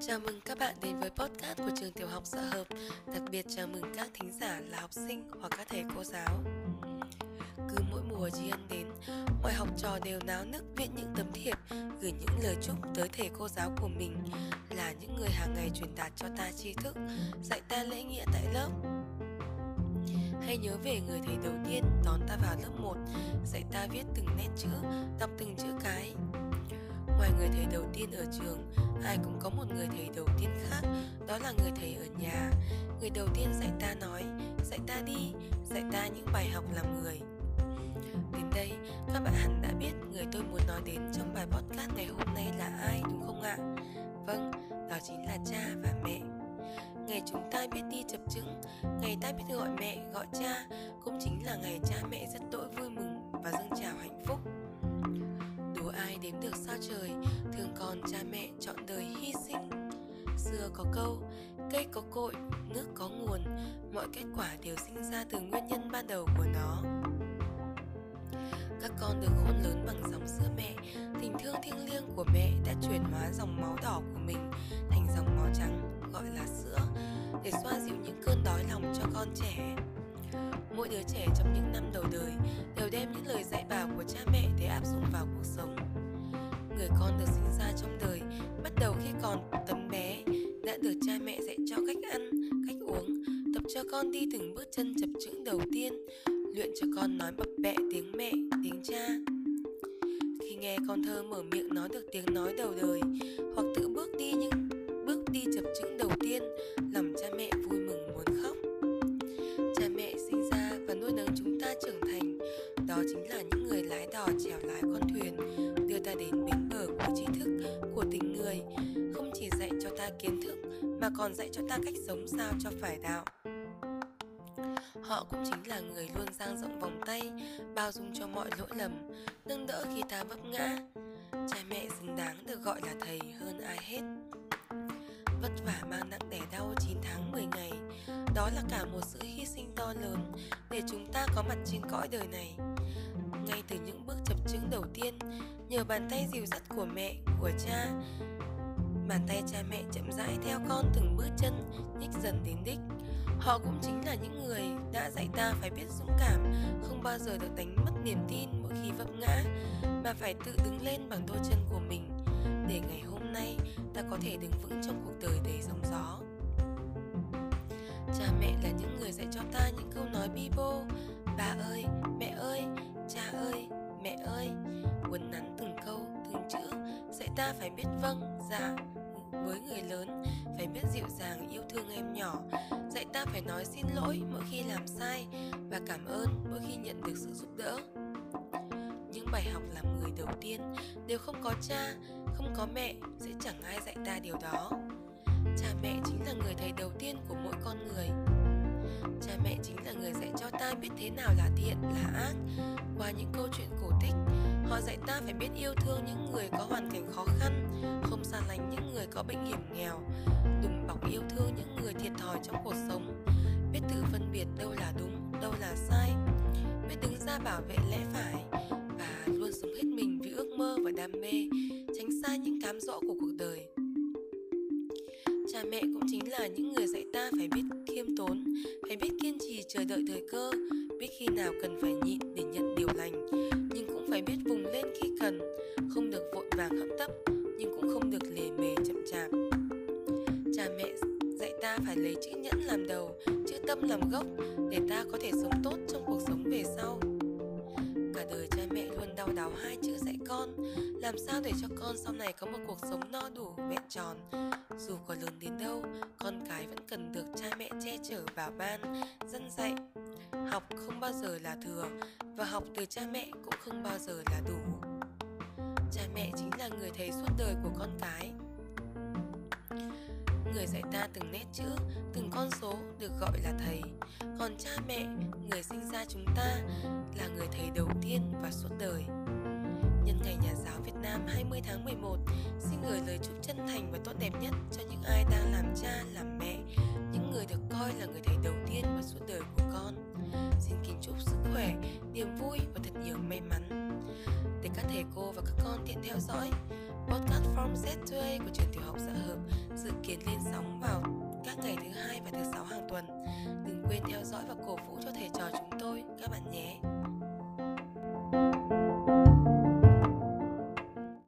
Chào mừng các bạn đến với podcast của trường tiểu học Sợ Hợp. Đặc biệt chào mừng các thính giả là học sinh hoặc các thầy cô giáo. Cứ mỗi mùa tri ân đến, mọi học trò đều náo nức viết những tấm thiệp Gửi những lời chúc tới thầy cô giáo của mình Là những người hàng ngày truyền đạt cho ta tri thức Dạy ta lễ nghĩa tại lớp. Hãy nhớ về người thầy đầu tiên đón ta vào lớp 1 Dạy ta viết từng nét chữ, đọc từng chữ cái. Ngoài người thầy đầu tiên ở trường, ai cũng có một người thầy đầu tiên khác, đó là người thầy ở nhà. Người đầu tiên dạy ta nói, dạy ta đi, dạy ta những bài học làm người. Đến đây, các bạn hẳn đã biết người tôi muốn nói đến trong bài podcast ngày hôm nay là ai đúng không ạ? Vâng, đó chính là cha và mẹ. Ngày chúng ta biết đi chập chững, ngày ta biết gọi mẹ, gọi cha, cũng chính là ngày cha mẹ rất đỗi vui mừng và dâng được sao trời, thường còn cha mẹ chọn đời hy sinh. Xưa có câu, cây có cội, nước có nguồn, mọi kết quả đều sinh ra từ nguyên nhân ban đầu của nó. Các con được khôn lớn bằng dòng sữa mẹ, tình thương thiêng liêng của mẹ đã chuyển hóa dòng máu đỏ của mình thành dòng máu trắng, gọi là sữa, để xoa dịu những cơn đói lòng cho con trẻ. Mỗi đứa trẻ trong những năm đầu đời đều đem những lời dạy con được sinh ra trong đời, bắt đầu khi còn tấm bé, đã được cha mẹ dạy cho cách ăn, cách uống. Tập cho con đi từng bước chân chập chững đầu tiên, luyện cho con nói bập bẹ tiếng mẹ, tiếng cha. Khi nghe con thơ mở miệng nói được tiếng nói đầu đời chính là những người lái đò chèo lái con thuyền, đưa ta đến bến bờ của tri thức, của tình người. Không chỉ dạy cho ta kiến thức, mà còn dạy cho ta cách sống sao cho phải đạo. Họ cũng chính là người luôn dang rộng vòng tay, bao dung cho mọi lỗi lầm, nâng đỡ khi ta vấp ngã. Cha mẹ xứng đáng được gọi là thầy hơn ai hết. Vất vả mang nặng đẻ đau 9 tháng 10 ngày, đó là cả một sự hy sinh to lớn để chúng ta có mặt trên cõi đời này ngay từ những bước chập chững đầu tiên. Nhờ bàn tay dìu dắt của mẹ, của cha. Bàn tay cha mẹ chậm rãi theo con từng bước chân, nhích dần đến đích. Họ cũng chính là những người đã dạy ta phải biết dũng cảm, không bao giờ được đánh mất niềm tin mỗi khi vấp ngã, mà phải tự đứng lên bằng đôi chân của mình. Để ngày hôm nay, ta có thể đứng vững trong cuộc đời đầy sóng gió. Cha mẹ là những người dạy cho ta những câu nói bi bô. Bà ơi, mẹ ơi ơi mẹ nắn từng câu, từng chữ. Dạy ta phải biết vâng dạ với người lớn. Phải biết dịu dàng yêu thương em nhỏ. Dạy ta phải nói xin lỗi mỗi khi làm sai và cảm ơn mỗi khi nhận được sự giúp đỡ. Những bài học làm người đầu tiên đều không có cha, không có mẹ sẽ chẳng ai dạy ta điều đó. Cha mẹ chính là người thầy đầu tiên của mỗi con người cha mẹ chính là người dạy cho ta biết thế nào là thiện, là ác. Qua những câu chuyện cổ tích, họ dạy ta phải biết yêu thương những người có hoàn cảnh khó khăn, không xa lánh những người có bệnh hiểm nghèo. Đùm bọc yêu thương những người thiệt thòi trong cuộc sống. Biết tự phân biệt đâu là đúng, đâu là sai. Biết đứng ra bảo vệ lẽ phải và luôn sống hết mình vì ước mơ và đam mê, tránh xa những cám dỗ của cuộc đời cha mẹ cũng chính là những người dạy ta phải biết khiêm tốn, phải biết kiên trì chờ đợi thời cơ, biết khi nào cần phải nhịn để nhận điều lành, nhưng cũng phải biết vùng lên khi cần, không được vội vàng hấp tấp, nhưng cũng không được lề mề chậm chạp. Cha mẹ dạy ta phải lấy chữ nhẫn làm đầu, chữ tâm làm gốc để ta có thể sống tốt trong cuộc sống về sau cả đời cha mẹ luôn đau đáu hai chữ dạy con. Làm sao để cho con sau này có một cuộc sống no đủ, vẹn tròn? Dù có lớn đến đâu, con cái vẫn cần được cha mẹ che chở, bảo ban, dân dạy. Học không bao giờ là thừa, và học từ cha mẹ cũng không bao giờ là đủ. Cha mẹ chính là người thầy suốt đời của con cái. Người dạy ta từng nét chữ con số được gọi là thầy còn cha mẹ người sinh ra chúng ta là người thầy đầu tiên và suốt đời Nhân ngày Nhà giáo Việt Nam 20 tháng 11, xin gửi lời chúc chân thành và tốt đẹp nhất cho những ai đang làm cha, làm mẹ, những người được coi là người thầy đầu tiên và suốt đời của con. Xin kính chúc sức khỏe, niềm vui và thật nhiều may mắn. Để các thầy cô và các con tiện theo dõi, Podcast From Z2 của trường tiểu học xã hợp dự kiến lên sóng vào các ngày thứ hai và thứ sáu hàng tuần. Đừng quên theo dõi và cổ vũ cho thầy trò chúng tôi, các bạn nhé.